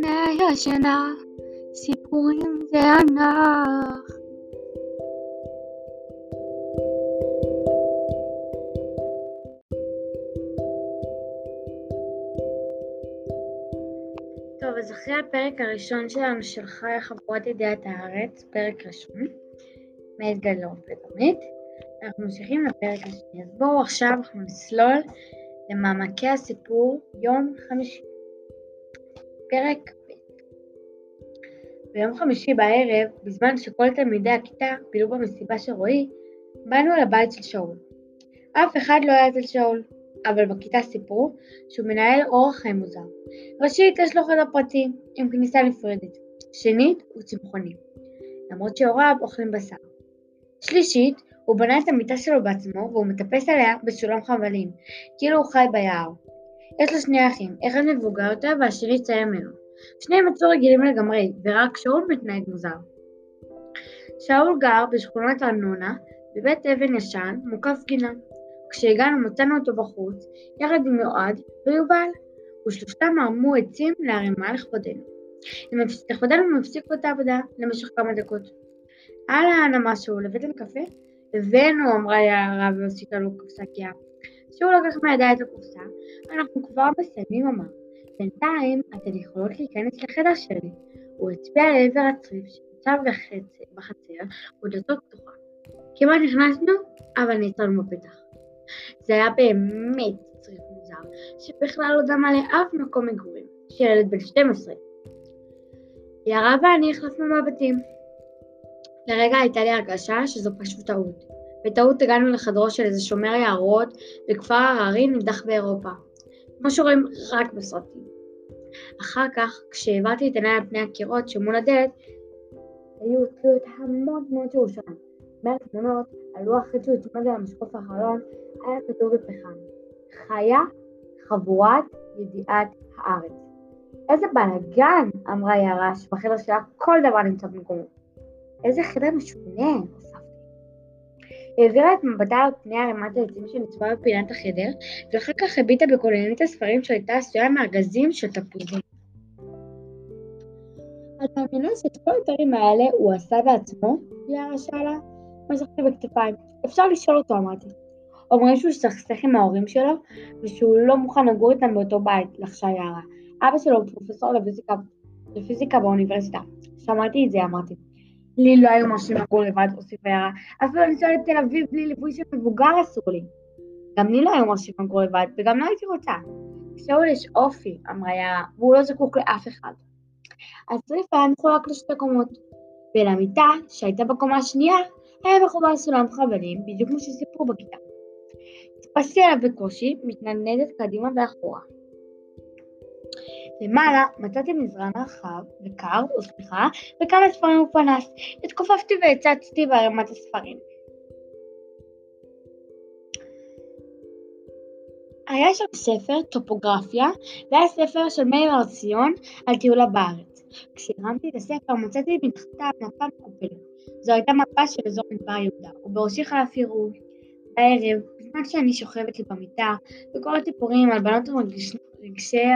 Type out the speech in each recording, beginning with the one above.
לפני השינה, סיפורים זה ענך. טוב, אז אחרי הפרק הראשון שלנו של חיה חבורת ידיעת הארץ, פרק ראשון, מאת גלאון ותמיד, אנחנו ממשיכים לפרק השני. אז בואו עכשיו אנחנו נסלול למעמקי הסיפור יום חמישי. פרק ביום חמישי בערב, בזמן שכל תלמידי הכיתה בילו במסיבה של רועי, באנו אל הבית של שאול. אף אחד לא היה אצל שאול, אבל בכיתה סיפרו שהוא מנהל אורח חיים מוזר. ראשית, יש לו חדר פרטי עם כניסה נפרדת. שנית, הוא צמחוני, למרות שהוריו אוכלים בשר. שלישית, הוא בנה את המיטה שלו בעצמו והוא מטפס עליה בסולם חבלים, כאילו הוא חי ביער. יש לו שני אחים, אחד מבוגר יותר והשני צעיר ממנו. שניהם מצאו רגילים לגמרי, ורק שאול מתנהג מוזר. שאול גר בשכונת ארנונה, בבית אבן ישן, מוקף גינה. כשהגענו מצאנו אותו בחוץ, יחד עם יועד ויובל, ושלושתם ערמו עצים לערימה לכבודנו. לכבודנו הם הפסיקו את העבודה למשך כמה דקות. אהלן, אמר שאול, הבאתם קפה? הבאנו, אמרה יערה והוסיפה לו קופסה שאול לקח מהידיים את הקופסה, אנחנו כבר מסיימים, אמר. בינתיים אתן יכולות להיכנס לחדר שלי. הוא הצביע לעבר הצריף שנמצא בחצר ודלתו פתוחה. כמעט נכנסנו, אבל נעצרנו בפתח. זה היה באמת צריף מוזר, שבכלל לא דמה לאף מקום מגורים, של ילד בן 12. יערה ואני החלפנו מבטים. לרגע הייתה לי הרגשה שזו פשוט טעות. בטעות הגענו לחדרו של איזה שומר יערות בכפר הררי נידח באירופה. כמו שרואים רק בסרטים. אחר כך, כשהעברתי את עיניי על פני הקירות שמול הדלת, היו תלויות המון תמונות ירושלים. בין התמונות, על לוח חץ שהוצמד על המשקוף האחרון, היה כתוב בפחם: חיה חבורת ידיעת הארץ. איזה בלאגן! אמרה יערה, שבחדר שלה כל דבר נמצא במקומו. איזה חדר משונה! העבירה את מבטה על פני ערימת העצים שנצבעה בפינת החדר, ואחר כך הביטה בכוללנית הספרים שהייתה עשויה מארגזים של תפוזים. את מאמינה שאת כל הדברים האלה הוא עשה בעצמו? יערה שאלה. משכתי בכתפיים. אפשר לשאול אותו, אמרתי. אומרים שהוא הסתכסך עם ההורים שלו, ושהוא לא מוכן לגור איתם באותו בית, לחשה יערה. אבא שלו הוא פרופסור לפיזיקה, לפיזיקה באוניברסיטה. שמעתי את זה, אמרתי. לי לא היו מרשים לגור לבד, הוסיפה יערה. אפילו לנסוע לתל אביב בלי ליווי של מבוגר אסור לי. גם לי לא היו מרשים לגור לבד, וגם לא הייתי רוצה. שאול יש אופי, אמרה יערה, והוא לא זקוק לאף אחד. הצריף היה מחולק לשתי קומות, ולמיטה, שהייתה בקומה השנייה, היה מחובר סולם חבלים, בדיוק כמו שסיפרו בכיתה. טיפסתי עליו בקושי, מתנדנדת קדימה ואחורה. למעלה מצאתי מזרן רחב וקר, או סליחה, וכמה ספרים ופנס. התכופפתי והצצתי בערימת הספרים. היה שם ספר טופוגרפיה, והיה ספר של מאיר הר ציון על טיולה בארץ. כשהרמתי את הספר מצאתי מתחתיו מפה מקופלת. זו הייתה מפה של אזור מדבר יהודה, ובראשי חלף ערעור. בערב, בזמן שאני שוכבת לי במיטה, וקוראת סיפורים על בנות רגשי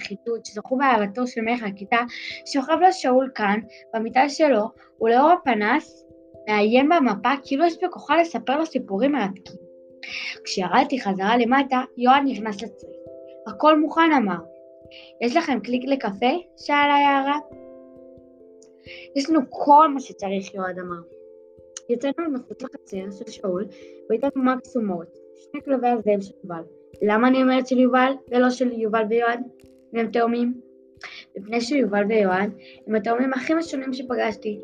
נחיתות שזכו באהבתו של מלך הכיתה, שוכב לו שאול כאן, במיטה שלו, ולאור הפנס, מעיין במפה כאילו יש בכוחה לספר לו סיפורים מרתקים. כשירדתי חזרה למטה, יואן נכנס לצריף. הכל מוכן אמר. יש לכם קליק לקפה? שאלה יערה. יש לנו כל מה שצריך, יועד אמר. יצאנו מחוץ לחצר של שאול, ואיתנו מקס ומורט, שני כלבי הזאב של יובל. למה אני אומרת של יובל, ולא של יובל ויועד? והם תאומים. מפני שיובל ויועד הם התאומים הכי משונים שפגשתי.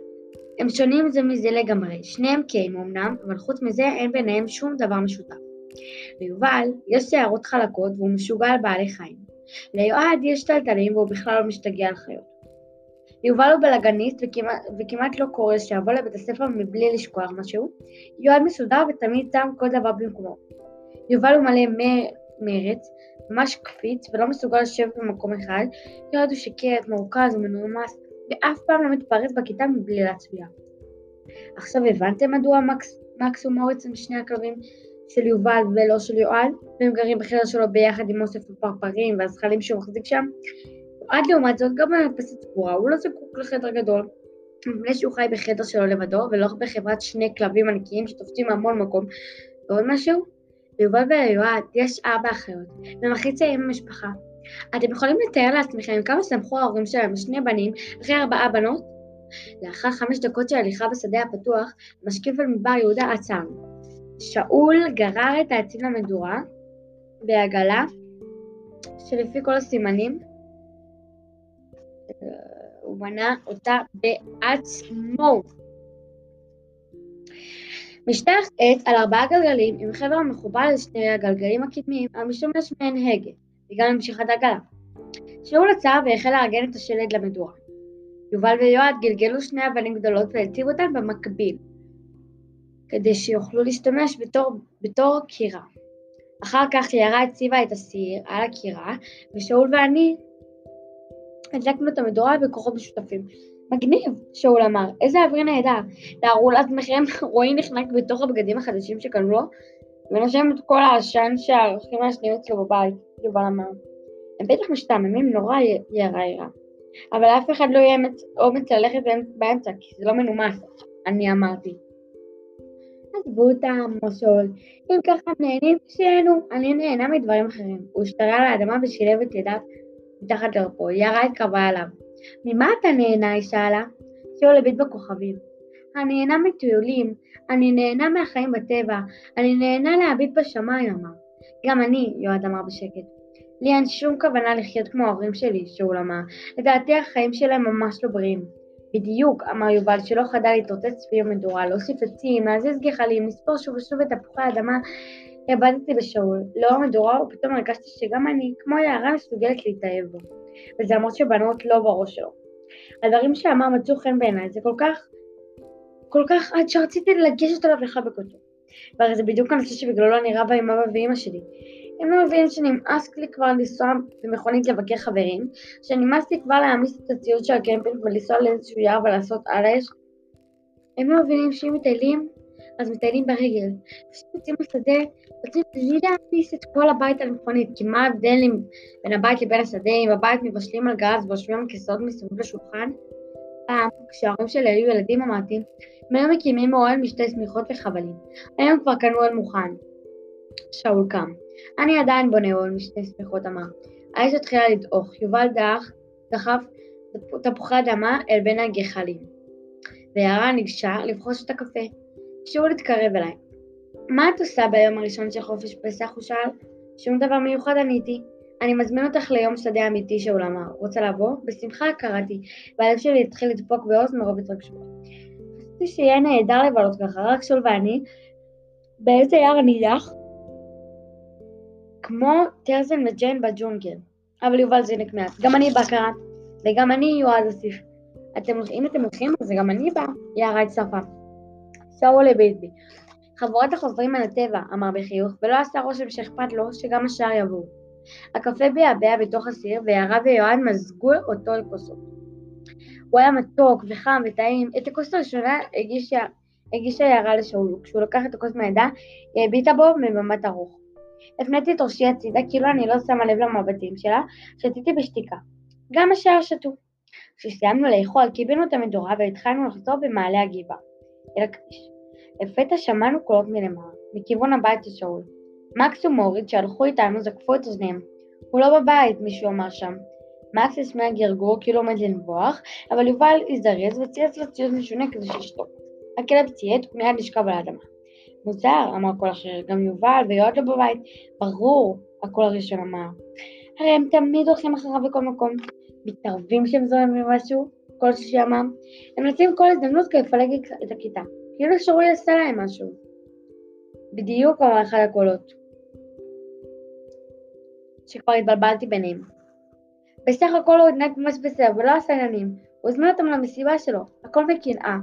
הם שונים זה מזה לגמרי, שניהם קיים אמנם, אבל חוץ מזה אין ביניהם שום דבר משותף. ליובל יש שערות חלקות והוא משוגע על בעלי חיים. ליועד יש טלטלים והוא בכלל לא משתגע על חיות. יובל הוא בלאגניסט וכמעט, וכמעט לא קורא שיבוא לבית הספר מבלי לשכוח משהו. יועד מסודר ותמיד שם כל דבר במקומו. יובל הוא מלא מרץ, ממש קפיץ ולא מסוגל לשבת במקום אחד. יועד הוא שקט, מורכז ומנומס, ואף פעם לא מתפרץ בכיתה מבלי להצביע. עכשיו הבנתם מדוע מקס, מקס ומוריץ הם שני הכלבים של יובל ולא של יועד, והם גרים בחדר שלו ביחד עם אוסף הפרפרים והזחלים שהוא מחזיק שם? עד לעומת זאת, גם במדפסת סגורה, הוא לא זקוק לחדר גדול. מפני שהוא חי בחדר שלו לבדו, ולא בחברת שני כלבים ענקיים שתופסים המון מקום. ועוד משהו? ליובל וליועד יש ארבע אחיות, הכי צעירים במשפחה. אתם יכולים לתאר לעצמכם כמה שמחו ההורים שלהם בשני בנים אחרי ארבעה בנות? לאחר חמש דקות של הליכה בשדה הפתוח, משקיף על מדבר יהודה עצר. שאול גרר את העצים למדורה בעגלה שלפי כל הסימנים הוא בנה אותה בעצמו. משטח עץ על ארבעה גלגלים עם חבר מחובר לשני הגלגלים הקדמיים המשתמש מעין הגה, בגלל משיכת עגלה. שאול עצר והחל לארגן את השלד למדורה. יובל ויועד גלגלו שני אבנים גדולות והציבו אותן במקביל, כדי שיוכלו להשתמש בתור, בתור קירה. אחר כך יערה הציבה את הסיר על הקירה, ושאול ואני הדלקנו את המדורה בכוחות משותפים. מגניב, שאול אמר, איזה אוויר נהדר. תארו לעצמכם, רועי נחנק בתוך הבגדים החדשים שקנו לו, ונושם את כל העשן שהערכים השניים אצלו בבית, יובל אמר. הם בטח משתעממים נורא, יערה ירה. אבל לאף אחד לא יהיה אומץ ללכת באמצע, כי זה לא מנומס, אני אמרתי. עזבו אותם, מושול. אם ככה נהנים, שיהנו, אני נהנה מדברים אחרים. הוא השתרע על האדמה ושילב את ידיו מתחת לרפו, ירה התקרבה אליו. ממה אתה נהנה? היא שאלה. שאול הביט בכוכבים. אני נהנה מטיולים, אני נהנה מהחיים בטבע, אני נהנה להביט בשמיים, אמר. גם אני, יועד אמר בשקט. לי אין שום כוונה לחיות כמו ההורים שלי, שאול אמר. לדעתי החיים שלהם ממש לא בריאים. בדיוק, אמר יובל, שלא חדל להתרוצץ סביב המדורה, להוסיף עצים, להזיז גחלים, לספור שוב ושוב את תפוחי האדמה. הבטתי בשאול, לאור המדורה, ופתאום הרגשתי שגם אני, כמו יערה, מסוגלת להתאהב בו. וזה למרות שבנות לא בראש שלו. הדברים שאמר מצאו חן בעיניי, זה כל כך, כל כך עד שרציתי לגשת אליו לחבק אותו. והרי זה בדיוק הנושא שבגללו אני רבה עם אבא ואמא שלי. הם לא מבינים שנמאס לי כבר לנסוע במכונית לבקר חברים, שנמאס לי כבר להעמיס את הציוד של הקמפינג ולנסוע לאיזשהו יער ולעשות על האש. הם לא מבינים שאם מטיילים, אז מטיילים ברגל. כשהם יוצאים לשדה, רוצים בלי להעמיס את כל הבית על מכונית, כי מה ההבדל בין הבית לבין השדה, אם בבית מבשלים על גז ויושבים על כיסאות מסביב לשולחן? פעם, כשההורים שלי היו ילדים אמרתי, הם היו מקימים אוהל משתי שמיכות וחבלים. היום כבר קנו אוהל מוכן. שאול קם. אני עדיין בונה אוהל משתי שמיכות אמר. האש התחילה לדעוך, יובל דח, דחף תפוחי אדמה אל בין הגחלים. ויערה ניגשה לבחוש את הקפה. שאול התקרב אליי. מה את עושה ביום הראשון של חופש פסח? הוא שאל. שום דבר מיוחד עניתי. אני מזמין אותך ליום שדה אמיתי, שאול אמר. רוצה לבוא? בשמחה קראתי, והלב שלי התחיל לדפוק בעוז מרוב התרגשות. חשבתי שיהיה נהדר לבלות ככה, רק שאול ואני, באיזה יער נידח, כמו טרזן וג'יין בג'ונגל. אבל יובל זינק מעט. גם אני בא קראת, וגם אני יועד הוסיף. אתם, אם אתם הולכים, אז גם אני בא, יערה הצטרפה. שאול הביט בי. חבורת החוזרים על הטבע, אמר בחיוך, ולא עשה רושם שאכפת לו שגם השאר יבואו. הקפה ביעבע בתוך הסיר, ויערה ויועד מזגו אותו לכוסות. הוא היה מתוק וחם וטעים. את הכוס הראשונה הגישה, הגישה יערה לשאול, וכשהוא לקח את הכוס מהידה, היא הביטה בו במבט ארוך. הפניתי את ראשי הצידה, כאילו אני לא שמה לב למבטים שלה, שתיתי בשתיקה. גם השאר שתו. כשסיימנו לאכול, קיבלנו את המדורה והתחלנו לחזור במעלה הגבעה, אל הכביש. לפתע שמענו קולות מלמעלה, מכיוון הבית של שאול. מקס ומוריד שהלכו איתנו זקפו את אוזניהם. הוא לא בבית, מישהו אמר שם. מקס הסמיע גרגור כאילו עומד לנבוח, אבל יובל הזדרז וצייץ לו ציוד משונה כדי שישתוק. הכלב ציית ומיד נשכב על האדמה. מוזר, אמר קול אחר, גם יובל ויועד לא בבית. ברור, הקול הראשון אמר. הרי הם תמיד הולכים אחריו בכל מקום. מתערבים כשהם זורמים משהו, שישי אמר. הם מנצלים כל הזדמנות כדי לפלג את הכיתה. כאילו שרועי עשה להם משהו. בדיוק אמר אחד הקולות. שכבר התבלבלתי ביניהם. בסך הכל הוא התנהג ממש בסדר ולא עשה עניינים. הוא הזמין אותם למסיבה שלו, הכל מקנאה.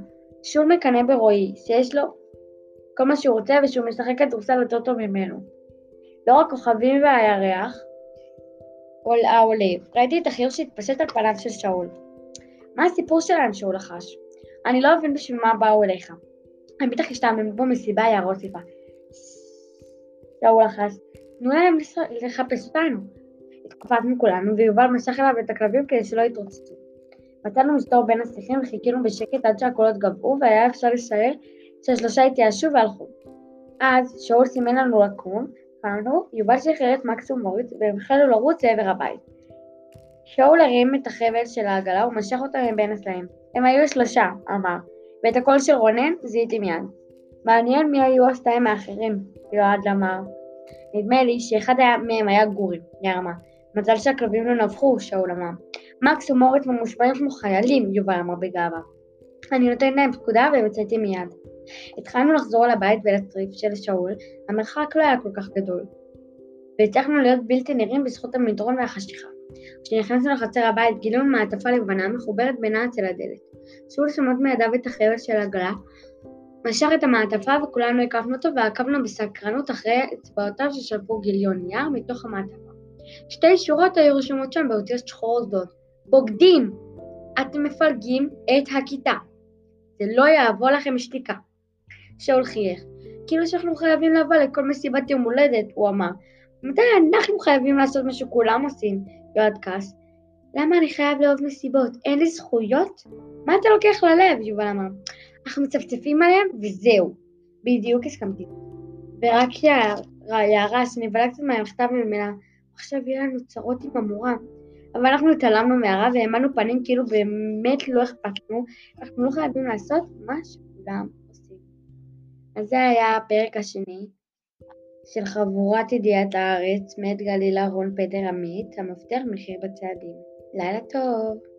שוב מקנא ברועי, שיש לו כל מה שהוא רוצה ושהוא משחק כדורסל יותר טוב ממנו. לא רק כוכבים והירח, העולה, ראיתי את החיוך שהתפשט על פניו של שאול. מה הסיפור שלהם שהוא לחש? אני לא מבין בשביל מה באו אליך. הם בטח השתעממו מסיבה יערות סיפה. שאול לחש, תנו להם לחפש אותנו. התקפצנו כולנו, ויובל משך אליו את הכלבים כדי שלא יתרוצצו. מצאנו מסתור בין השיחים וחיכינו בשקט עד שהקולות גבעו, והיה אפשר לשער שהשלושה התייאשו והלכו. אז שאול סימן לנו לקום, קמנו, יובל שחרר את מקס ומוריץ, והם החלו לרוץ לעבר הבית. שאול הרים את החבל של העגלה ומשך אותה מבין הסלעים. הם היו שלושה, אמר, ואת הקול של רונן זיהיתי מיד. מעניין מי היו השתיים האחרים, יועד אמר. נדמה לי שאחד מהם היה גורי, ירמה. מזל שהכלבים לא נבחו, שאול אמר. מקס ומוריץ ממושבעים כמו חיילים, יובל אמר בגאווה. אני נותן להם פקודה והם יצאתי מיד. התחלנו לחזור לבית ולצריף של שאול, המרחק לא היה כל כך גדול. והצלחנו להיות בלתי נראים בזכות המדרון והחשיכה. כשנכנסנו לחצר הבית גילינו מעטפה לבנה מחוברת בינה אצל הדלת. שאול שמט מידיו את החבל של הגלה, משך את המעטפה וכולנו הקפנו אותו ועקבנו בסקרנות אחרי אצבעותיו ששלפו גיליון נייר מתוך המעטפה. שתי שורות היו רשומות שם באותיות שחורות גדולות. בוגדים! אתם מפלגים את הכיתה. זה לא יעבור לכם שתיקה. שאול חייך. כאילו שאנחנו חייבים לבוא לכל מסיבת יום הולדת, הוא אמר. מתי אנחנו חייבים לעשות מה שכולם עושים? יועד כעס. למה אני חייב לאהוב מסיבות? אין לי זכויות? מה אתה לוקח ללב? יובל אמר. אנחנו מצפצפים עליהם וזהו. בדיוק הסכמתי. ורק יערה שנבלה קצת מהמכתב ממנה, עכשיו יהיה לנו צרות עם המורה. אבל אנחנו התעלמנו מהרע והעמדנו פנים כאילו באמת לא אכפת לנו, אנחנו לא חייבים לעשות מה שכולם עושים. אז זה היה הפרק השני של חבורת ידיעת הארץ, מאת גלילה רון פדר עמית, המפתח מחיר בצעדים. לילה טוב.